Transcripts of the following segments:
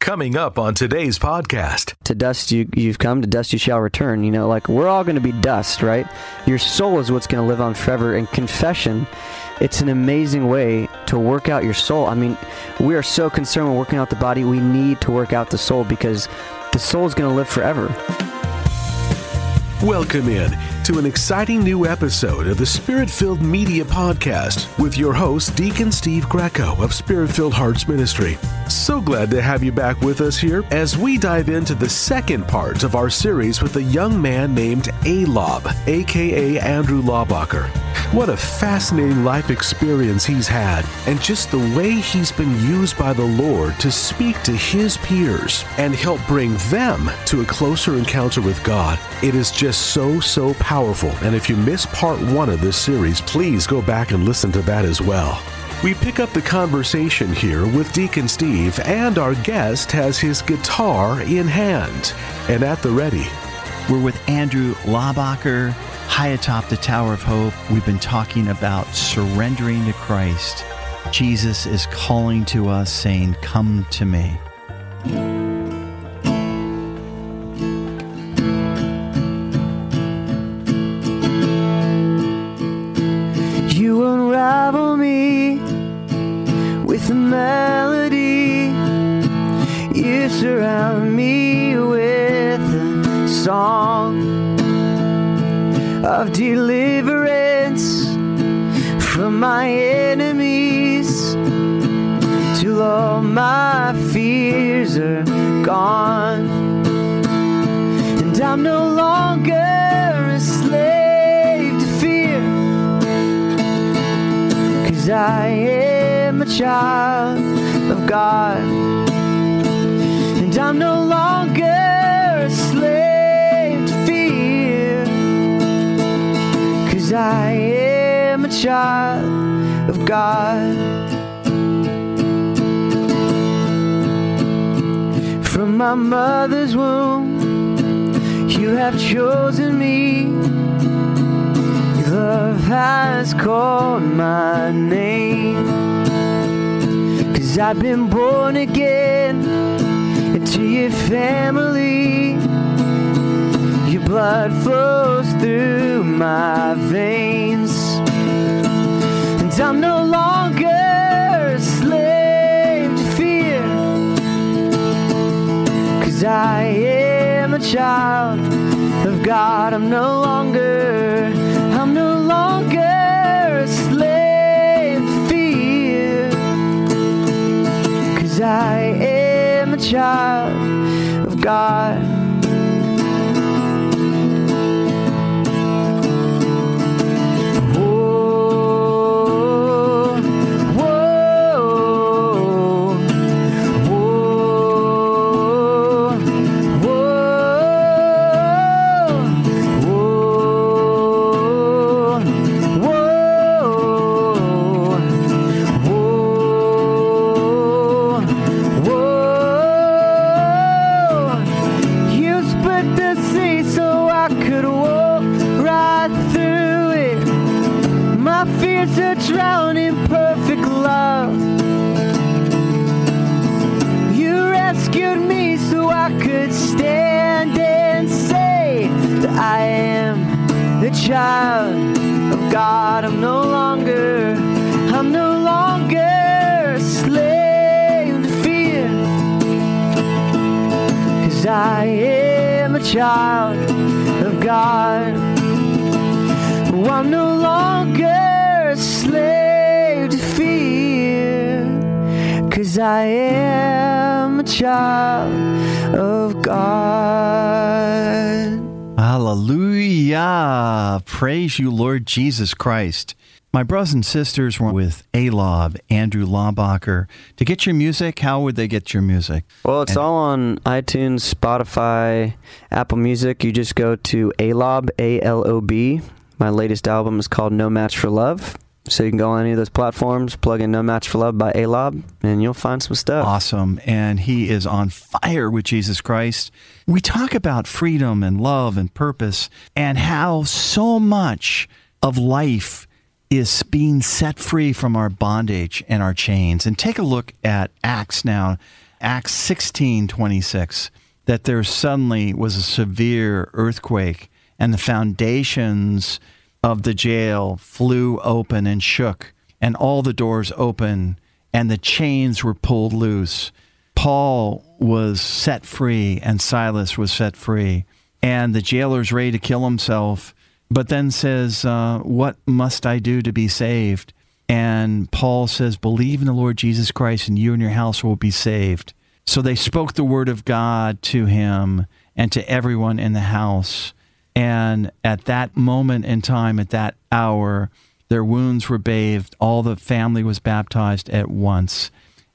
Coming up on today's podcast. To dust you you've come, to dust you shall return. You know, like we're all going to be dust, right? Your soul is what's going to live on forever. And confession, it's an amazing way to work out your soul. I mean, we are so concerned with working out the body, we need to work out the soul because the soul is going to live forever. Welcome in to an exciting new episode of the Spirit Filled Media Podcast with your host, Deacon Steve Greco of Spirit Filled Hearts Ministry. So glad to have you back with us here as we dive into the second part of our series with a young man named Alob, aka Andrew Laubacher. What a fascinating life experience he's had, and just the way he's been used by the Lord to speak to his peers and help bring them to a closer encounter with God. It is just so, so powerful. And if you missed part one of this series, please go back and listen to that as well. We pick up the conversation here with Deacon Steve, and our guest has his guitar in hand and at the ready. We're with Andrew Laubacher, high atop the Tower of Hope. We've been talking about surrendering to Christ. Jesus is calling to us, saying, Come to me. A child of God. From my mother's womb, you have chosen me. Your love has called my name. Cause I've been born again into your family. Your blood flows through my veins. I'm no longer a slave to fear. Cause I am a child of God. I'm no longer, I'm no longer a slave to fear. Cause I am a child of God. Child of God. I'm no longer, I'm no longer a slave to fear. Cause I am a child of God. Oh, I'm no longer a slave to fear. Cause I am a child of God. Hallelujah. Praise you, Lord Jesus Christ. My brothers and sisters were with Alob, Andrew Laubacher. To get your music, how would they get your music? Well, it's And- all on iTunes, Spotify, Apple Music. You just go to Alob, A L O B. My latest album is called No Match for Love. So you can go on any of those platforms, plug in No Match for Love by Alob, and you'll find some stuff. Awesome. And he is on fire with Jesus Christ. We talk about freedom and love and purpose and how so much of life is being set free from our bondage and our chains. And take a look at Acts now, Acts 16 26, that there suddenly was a severe earthquake and the foundations of the jail flew open and shook, and all the doors open, and the chains were pulled loose. Paul was set free, and Silas was set free, and the jailer's ready to kill himself, but then says, uh, What must I do to be saved? And Paul says, Believe in the Lord Jesus Christ, and you and your house will be saved. So they spoke the word of God to him and to everyone in the house. And at that moment in time, at that hour, their wounds were bathed. All the family was baptized at once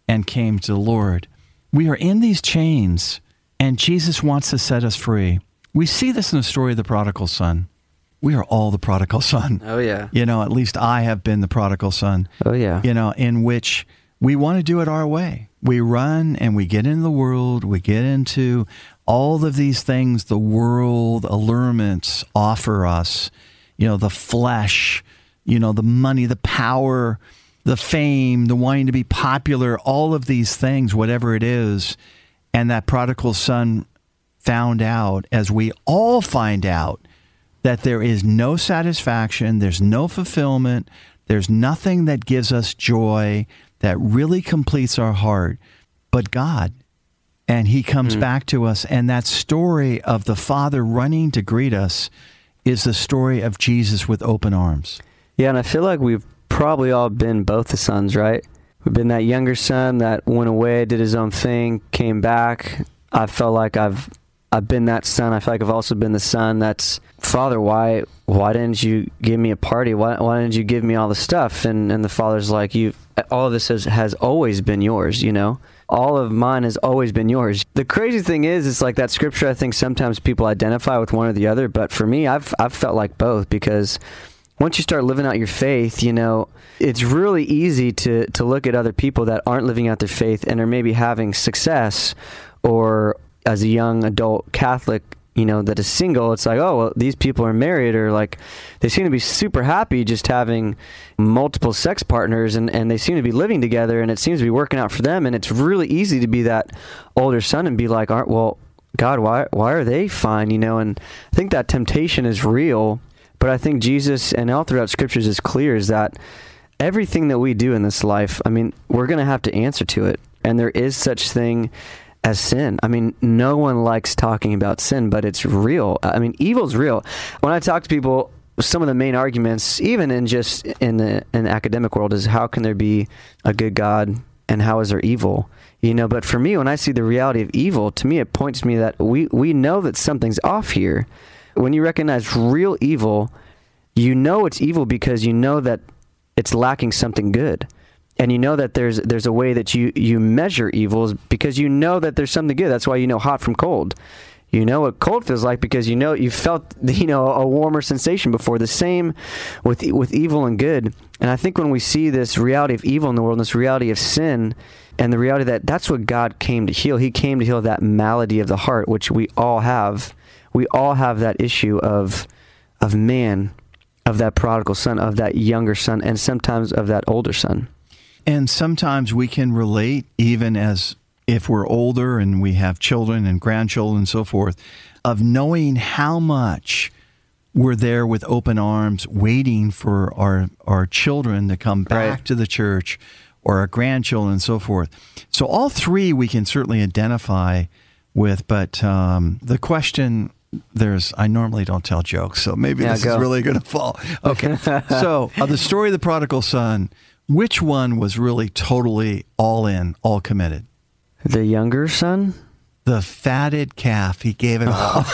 and came to the Lord. We are in these chains, and Jesus wants to set us free. We see this in the story of the prodigal son. We are all the prodigal son. Oh, yeah. You know, at least I have been the prodigal son Oh, yeah. you know, in which we want to do it our way. We run and we get into the world, we get into all of these things the world allurements offer us, you know, the flesh, you know, the money, the power, the fame, the wanting to be popular, all of these things, whatever it is. And that prodigal son found out, as we all find out, that there is no satisfaction, there's no fulfillment, there's nothing that gives us joy that really completes our heart but God. And he comes mm. back to us. And that story of the Father running to greet us is the story of Jesus with open arms. Yeah, and I feel like we've probably all been both the sons, right? We've been that younger son that went away, did his own thing, came back. I felt like I've I've been that son. I feel like I've also been the son that's father. Why why didn't you give me a party? Why why didn't you give me all the stuff? And and the father's like, you all of this has has always been yours. You know, all of mine has always been yours. The crazy thing is, it's like that scripture. I think sometimes people identify with one or the other, but for me, I've I've felt like both because once you start living out your faith, you know, it's really easy to to look at other people that aren't living out their faith and are maybe having success or as a young adult Catholic, you know, that is single, it's like, oh, well, these people are married or like they seem to be super happy just having multiple sex partners and, and they seem to be living together and it seems to be working out for them and it's really easy to be that older son and be like, aren't well, God, why why are they fine? You know, and I think that temptation is real but I think Jesus and all throughout scriptures is clear is that everything that we do in this life, I mean, we're going to have to answer to it. And there is such thing as sin. I mean, no one likes talking about sin, but it's real. I mean, evil's real. When I talk to people, some of the main arguments, even in just in the in the academic world, is how can there be a good God and how is there evil? You know, but for me, when I see the reality of evil, to me, it points to me that we we know that something's off here. When you recognize real evil, you know it's evil because you know that it's lacking something good and you know that there's there's a way that you you measure evils because you know that there's something good. That's why you know hot from cold. You know what cold feels like because you know you felt you know a warmer sensation before. The same with with evil and good. And i think when we see this reality of evil in the world this reality of sin and the reality that that's what god came to heal he came to heal that malady of the heart which we all have. We all have that issue of of man of that prodigal son of that younger son and sometimes of that older son And sometimes we can relate, even as if we're older and we have children and grandchildren and so forth, of knowing how much we're there with open arms, waiting for our, our children to come back Right. to the church or our grandchildren and so forth. So, all three we can certainly identify with, but um, the question. There's. I normally don't tell jokes, so maybe Yeah, this go. is really going to fall. Okay. so, uh, the story of the prodigal son. Which one was really totally all in, all committed? the younger son the fatted calf. He gave it all.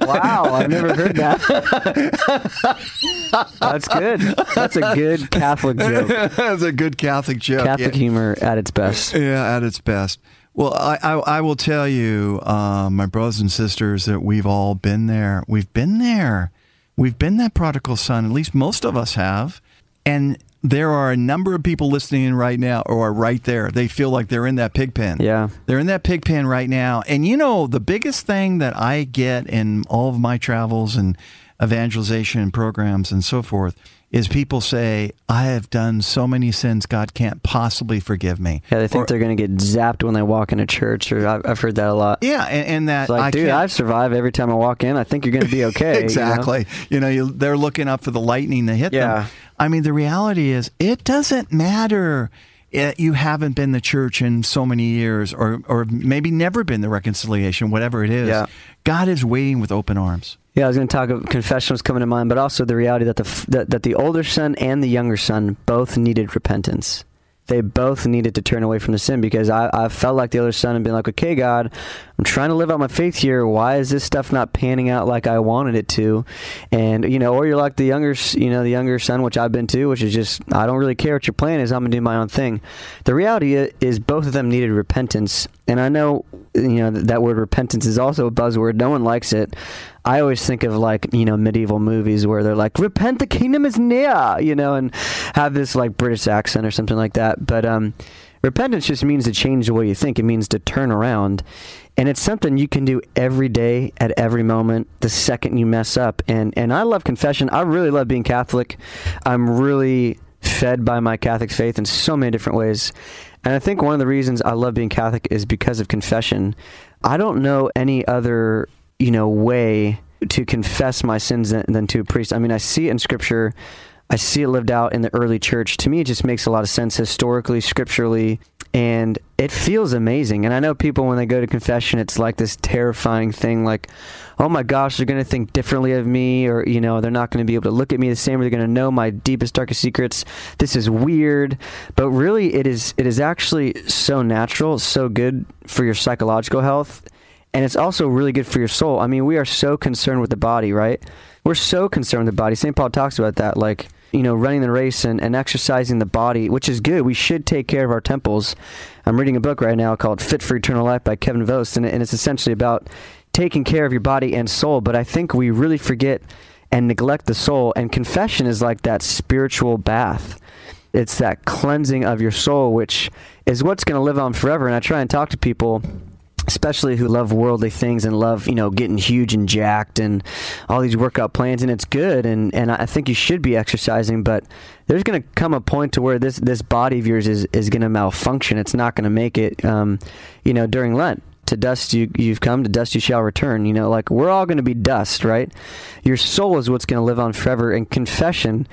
wow, I've never heard that. That's good. That's a good Catholic joke. That's a good Catholic joke. Catholic yeah. humor at its best. Yeah, at its best. Well, I, I, I will tell you, uh, my brothers and sisters, that we've all been there. We've been there. We've been that prodigal son. At least most of us have. And there are a number of people listening in right now or are right there. They feel like they're in that pig pen. Yeah. They're in that pig pen right now. And you know, the biggest thing that I get in all of my travels and evangelization programs and so forth is people say, I have done so many sins, God can't possibly forgive me. Yeah, they think Or- they're going to get zapped when they walk into church, or I've, I've heard that a lot. Yeah, and, and that It's like, I dude, I've survived every time I walk in. I think you're going to be okay. you know? exactly. You know, you, they're looking up for the lightning to hit Yeah. them. I mean, the reality is, it doesn't matter. It, you haven't been the church in so many years, or or maybe never been the reconciliation, whatever it is. Yeah. God is waiting with open arms. Yeah, I was going to talk. of Confession was coming to mind, but also the reality that the that, that the older son and the younger son both needed repentance. They both needed to turn away from the sin because I, I felt like the other son had been like, okay, God, I'm trying to live out my faith here. Why is this stuff not panning out like I wanted it to? And you know, or you're like the younger, you know, the younger son, which I've been to, which is just I don't really care what your plan is. I'm gonna do my own thing. The reality is both of them needed repentance, and I know you know that word repentance is also a buzzword. No one likes it. I always think of like you know medieval movies where they're like repent the kingdom is near you know and have this like British accent or something like that. But um repentance just means to change the way you think. It means to turn around. And it's something you can do every day at every moment the second you mess up. And and I love confession. I really love being Catholic. I'm really fed by my Catholic faith in so many different ways. And I think one of the reasons I love being Catholic is because of confession. I don't know any other you know way to confess my sins than, than to a priest. I mean, I see it in scripture. I see it lived out in the early church. To me, it just makes a lot of sense historically, scripturally, and it feels amazing. And I know people when they go to confession, it's like this terrifying thing, like, oh my gosh, they're going to think differently of me, or you know, they're not going to be able to look at me the same, or they're going to know my deepest, darkest secrets. This is weird, but really, it is. It is actually so natural, so good for your psychological health and it's also really good for your soul. I mean, we are so concerned with the body, right? We're so concerned with the body. St. Paul talks about that, like, you know, running the race and, and exercising the body, which is good. We should take care of our temples. I'm reading a book right now called Fit for Eternal Life by Kevin Vost, and, and it's essentially about taking care of your body and soul. But I think we really forget and neglect the soul, and confession is like that spiritual bath. It's that cleansing of your soul, which is what's going to live on forever. And I try and talk to people especially who love worldly things and love you know getting huge and jacked and all these workout plans and it's good and and I think you should be exercising but there's going to come a point to where this this body of yours is is going to malfunction. It's not going to make it um, you know during Lent. To dust you you've come to dust you shall return you know like we're all going to be dust right? Your soul is what's going to live on forever and confession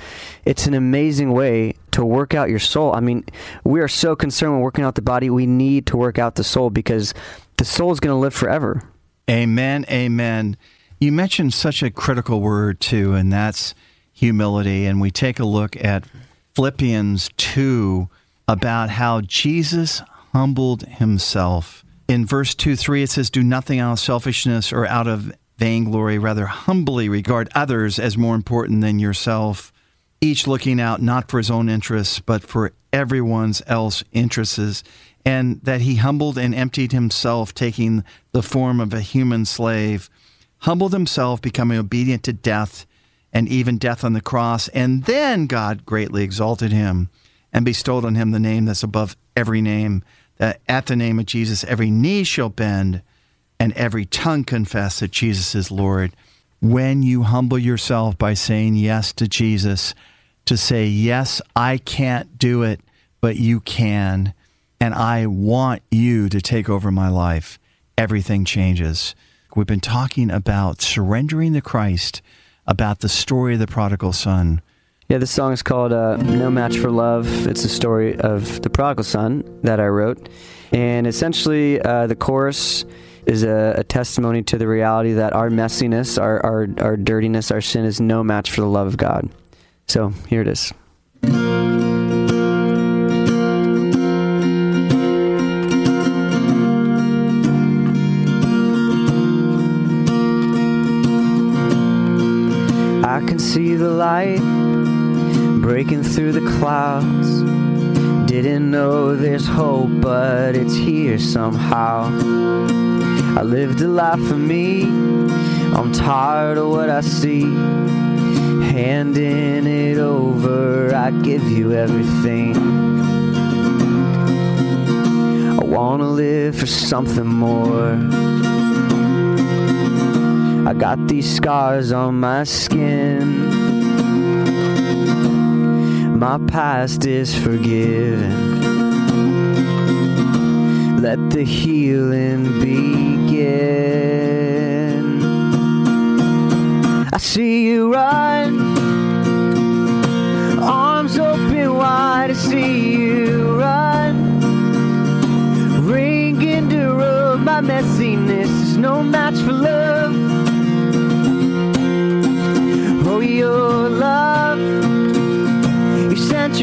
it's an amazing way to work out your soul. I mean we are so concerned with working out the body we need to work out the soul because the soul is going to live forever Amen. Amen. You mentioned such a critical word, too, and that's humility. And we take a look at Philippians 2 about how Jesus humbled himself. In verse 2 3, it says, Do nothing out of selfishness or out of vainglory, rather humbly regard others as more important than yourself, each looking out not for his own interests, but for everyone's else interests and that he humbled and emptied himself, taking the form of a human slave, humbled himself, becoming obedient to death, and even death on the cross. And then God greatly exalted him and bestowed on him the name that's above every name, that at the name of Jesus every knee shall bend and every tongue confess that Jesus is Lord. When you humble yourself by saying yes to Jesus, to say, Yes, I can't do it, but you can and I want you to take over my life, everything changes. We've been talking about surrendering to Christ, about the story of the prodigal son. Yeah, this song is called uh, No Match for Love. It's a story of the prodigal son that I wrote. And essentially, uh, the chorus is a, a testimony to the reality that our messiness, our, our, our dirtiness, our sin is no match for the love of God. So here it is. The light breaking through the clouds. Didn't know there's hope, but it's here somehow. I lived a life for me. I'm tired of what I see. Handing it over, I give you everything. I wanna live for something more. I got these scars on my skin. My past is forgiven. Let the healing begin. I see you run, arms open wide. I see you run, ring into road. My messiness is no match for love. Oh, you sent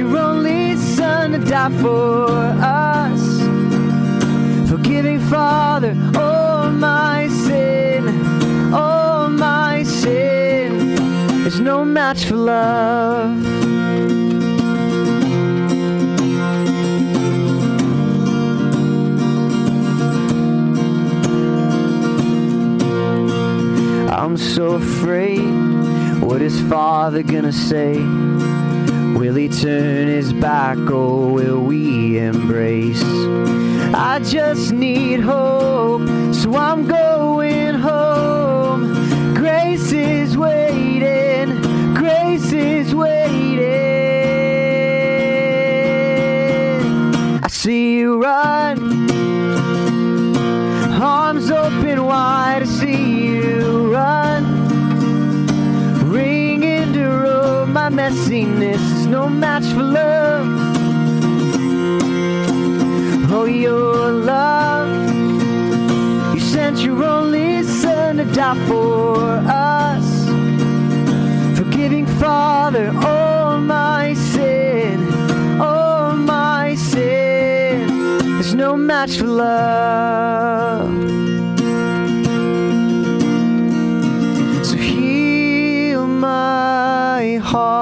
your only son to die for us. Forgiving Father, all my sin, all my sin. There's no match for love. I'm so afraid. What is Father gonna say? Will he turn his back or will we embrace? I just need hope, so I'm going home. Grace is waiting, grace is waiting. I see you run, arms open wide. I see you run, My messiness is no match for love. Oh, your love, you sent your only son to die for us. Forgiving Father, all my sin, all my sin. There's no match for love. So heal my heart,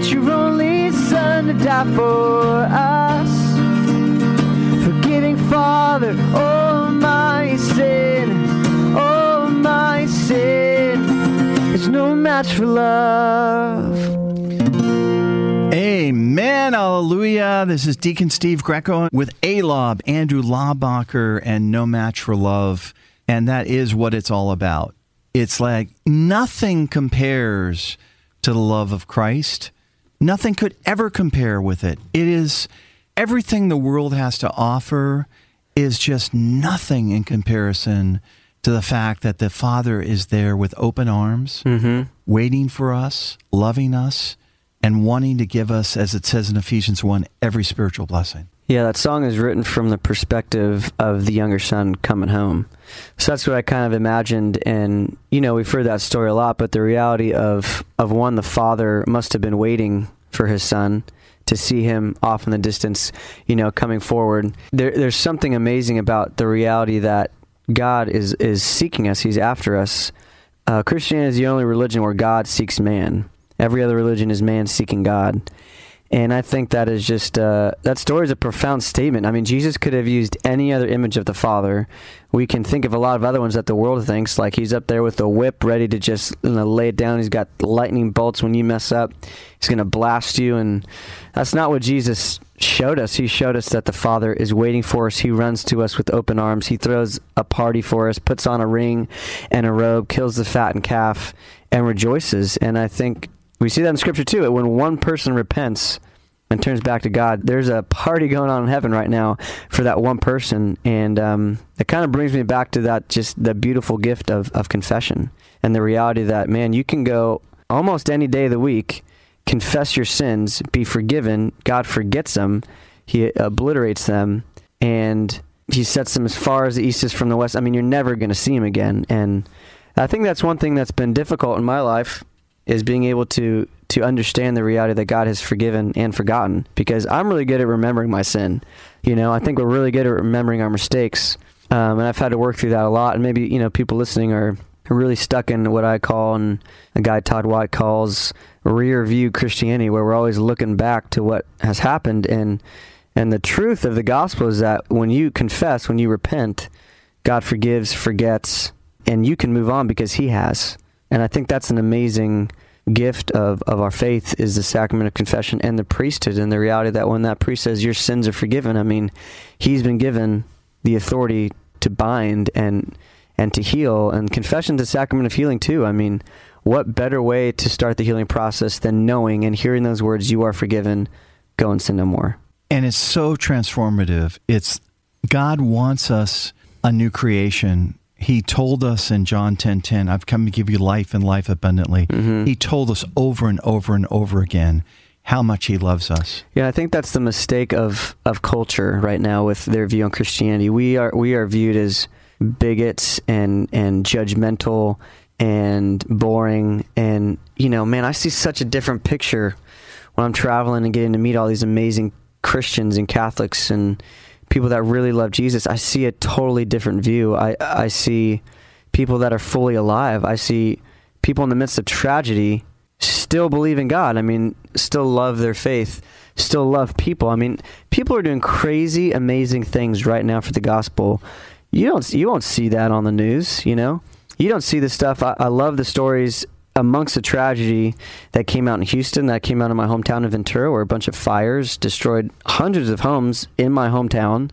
sent your only son to die for us. Forgiving Father, all my sin, all my sin. There's no match for love. Amen. Hallelujah. This is Deacon Steve Greco with A ALOB, Andrew Laubacher, and No Match for Love. And that is what it's all about. It's like nothing compares to the love of Christ. Nothing could ever compare with it. It is everything the world has to offer is just nothing in comparison to the fact that the Father is there with open arms, mm-hmm. waiting for us, loving us, and wanting to give us, as it says in Ephesians 1, every spiritual blessing. Yeah, that song is written from the perspective of the younger son coming home. So that's what I kind of imagined. And, you know, we've heard that story a lot, but the reality of, of one, the father must have been waiting for his son to see him off in the distance, you know, coming forward. There, there's something amazing about the reality that God is, is seeking us, He's after us. Uh, Christianity is the only religion where God seeks man. Every other religion is man seeking God. And I think that is just uh, that story is a profound statement. I mean, Jesus could have used any other image of the Father. We can think of a lot of other ones that the world thinks, like he's up there with a whip, ready to just you know, lay it down. He's got lightning bolts when you mess up. He's going to blast you, and that's not what Jesus showed us. He showed us that the Father is waiting for us. He runs to us with open arms. He throws a party for us, puts on a ring and a robe, kills the fattened calf, and rejoices. And I think we see that in Scripture too. When one person repents and turns back to God, there's a party going on in heaven right now for that one person. And um, it kind of brings me back to that just the beautiful gift of, of confession and the reality that, man, you can go almost any day of the week, confess your sins, be forgiven. God forgets them, He obliterates them, and He sets them as far as the east is from the west. I mean, you're never going to see Him again. And I think that's one thing that's been difficult in my life is being able to to understand the reality that God has forgiven and forgotten because I'm really good at remembering my sin. You know, I think we're really good at remembering our mistakes. Um, and I've had to work through that a lot. And maybe, you know, people listening are really stuck in what I call and a guy Todd White calls rear view Christianity, where we're always looking back to what has happened. And, and the truth of the gospel is that when you confess, when you repent, God forgives, forgets, and you can move on because he has. And I think that's an amazing gift of, of our faith is the sacrament of confession and the priesthood and the reality that when that priest says your sins are forgiven, I mean, he's been given the authority to bind and and to heal and confession the sacrament of healing too. I mean, what better way to start the healing process than knowing and hearing those words, you are forgiven, go and sin no more. And it's so transformative. It's God wants us a new creation he told us in John 10:10, 10, 10, I've come to give you life and life abundantly. Mm-hmm. He told us over and over and over again how much he loves us. Yeah, I think that's the mistake of of culture right now with their view on Christianity. We are we are viewed as bigots and and judgmental and boring and you know, man, I see such a different picture when I'm traveling and getting to meet all these amazing Christians and Catholics and people that really love Jesus, I see a totally different view. I I see people that are fully alive. I see people in the midst of tragedy still believe in God. I mean, still love their faith, still love people. I mean, people are doing crazy, amazing things right now for the gospel. You don't you won't see that on the news, you know. You don't see the stuff. I, I love the stories amongst the tragedy that came out in Houston, that came out in my hometown of Ventura, where a bunch of fires destroyed hundreds of homes in my hometown,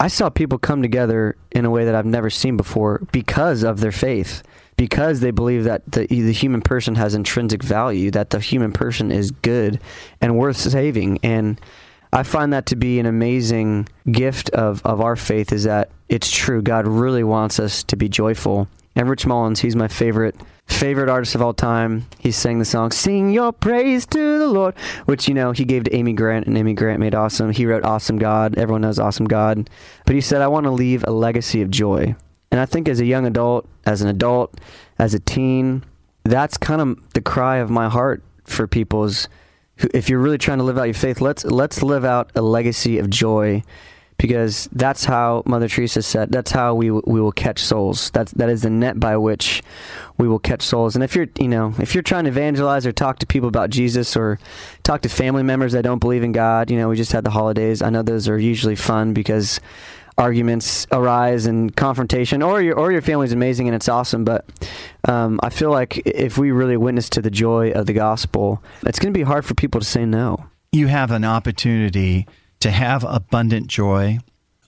I saw people come together in a way that I've never seen before because of their faith, because they believe that the, the human person has intrinsic value, that the human person is good and worth saving. And I find that to be an amazing gift of, of our faith is that it's true. God really wants us to be joyful. And Rich Mullins, he's my favorite favorite artist of all time. He sang the song "Sing Your Praise to the Lord," which you know he gave to Amy Grant, and Amy Grant made awesome. He wrote "Awesome God." Everyone knows "Awesome God," but he said, "I want to leave a legacy of joy." And I think as a young adult, as an adult, as a teen, that's kind of the cry of my heart for people is if you're really trying to live out your faith, let's let's live out a legacy of joy because that's how Mother Teresa said. That's how we we will catch souls. That's that is the net by which we will catch souls. And if you're you know if you're trying to evangelize or talk to people about Jesus or talk to family members that don't believe in God, you know we just had the holidays. I know those are usually fun because arguments arise and confrontation or your or your family's amazing and it's awesome but um, i feel like if we really witness to the joy of the gospel it's going to be hard for people to say no you have an opportunity to have abundant joy,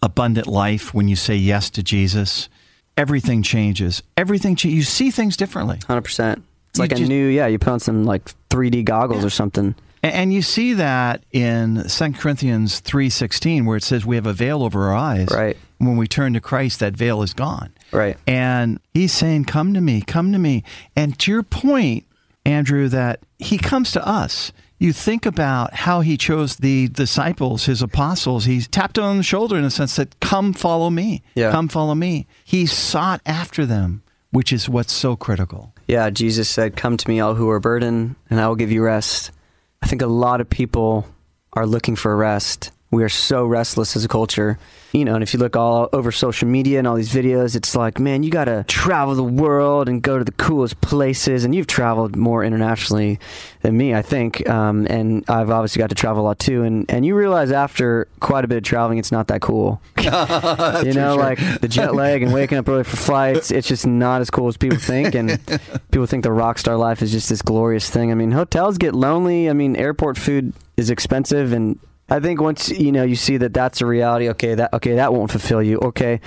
abundant life when you say yes to Jesus, everything changes. Everything cha- you see things differently. 100%. It's like just, a new, yeah, you put on some like 3D goggles yeah. or something. And, and you see that in 2 Corinthians 3:16 where it says we have a veil over our eyes. Right. When we turn to Christ that veil is gone. Right. And he's saying come to me, come to me. And to your point, Andrew that he comes to us you think about how he chose the disciples, his apostles. He tapped them on the shoulder in a sense that, come follow me. Yeah. Come follow me. He sought after them, which is what's so critical. Yeah, Jesus said, Come to me, all who are burdened, and I will give you rest. I think a lot of people are looking for rest We are so restless as a culture. You know, and if you look all over social media and all these videos, it's like, man, you got to travel the world and go to the coolest places. And you've traveled more internationally than me, I think. Um, and I've obviously got to travel a lot too. And, and you realize after quite a bit of traveling, it's not that cool. you know, sure. like the jet lag and waking up early for flights, it's just not as cool as people think. And people think the rock star life is just this glorious thing. I mean, hotels get lonely. I mean, airport food is expensive and I think once you know you see that that's a reality. Okay, that okay that won't fulfill you. Okay,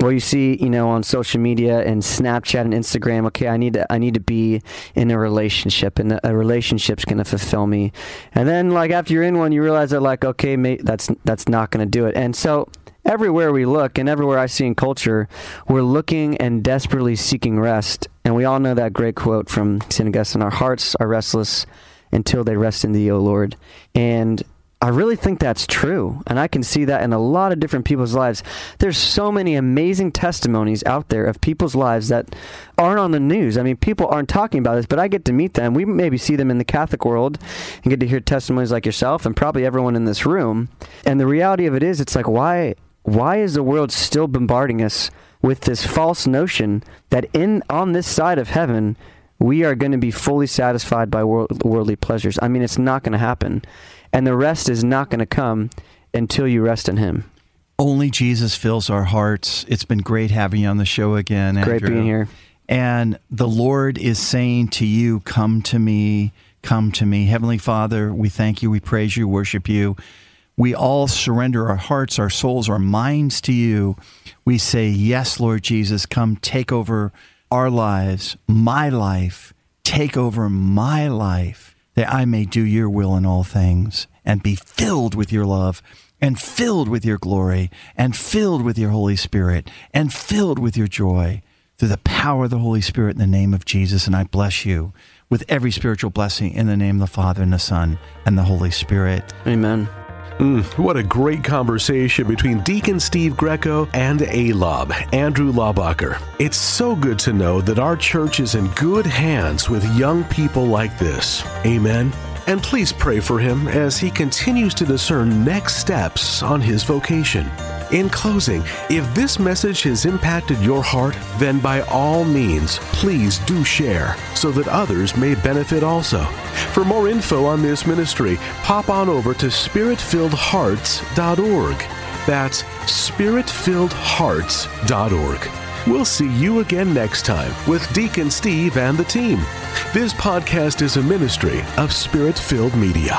well you see you know on social media and Snapchat and Instagram. Okay, I need to I need to be in a relationship, and a relationship's to fulfill me. And then like after you're in one, you realize that like okay, mate, that's that's not to do it. And so everywhere we look and everywhere I see in culture, we're looking and desperately seeking rest. And we all know that great quote from St. Augustine: "Our hearts are restless." Until they rest in thee, O Lord. And I really think that's true. And I can see that in a lot of different people's lives. There's so many amazing testimonies out there of people's lives that aren't on the news. I mean, people aren't talking about this, but I get to meet them. We maybe see them in the Catholic world and get to hear testimonies like yourself and probably everyone in this room. And the reality of it is, it's like, why, why is the world still bombarding us with this false notion that in on this side of heaven, we are going to be fully satisfied by world, worldly pleasures? I mean, it's not going to happen and the rest is not going to come until you rest in Him. Only Jesus fills our hearts. It's been great having you on the show again. Great being here. And the Lord is saying to you, Come to me, come to me. Heavenly Father, we thank you, we praise you, worship you. We all surrender our hearts, our souls, our minds to you. We say, Yes, Lord Jesus, come take over our lives, my life, take over my life that I may do your will in all things and be filled with your love and filled with your glory and filled with your Holy Spirit and filled with your joy through the power of the Holy Spirit in the name of Jesus. And I bless you with every spiritual blessing in the name of the Father and the Son and the Holy Spirit. Amen. Mm, what a great conversation between Deacon Steve Greco and ALOB, Andrew Laubacher. It's so good to know that our church is in good hands with young people like this. Amen. And please pray for him as he continues to discern next steps on his vocation. In closing, if this message has impacted your heart, then by all means, please do share so that others may benefit also. For more info on this ministry, pop on over to spiritfilledhearts.org. That's spiritfilledhearts.org. We'll see you again next time with Deacon Steve and the team. This podcast is a ministry of Spirit Filled Media.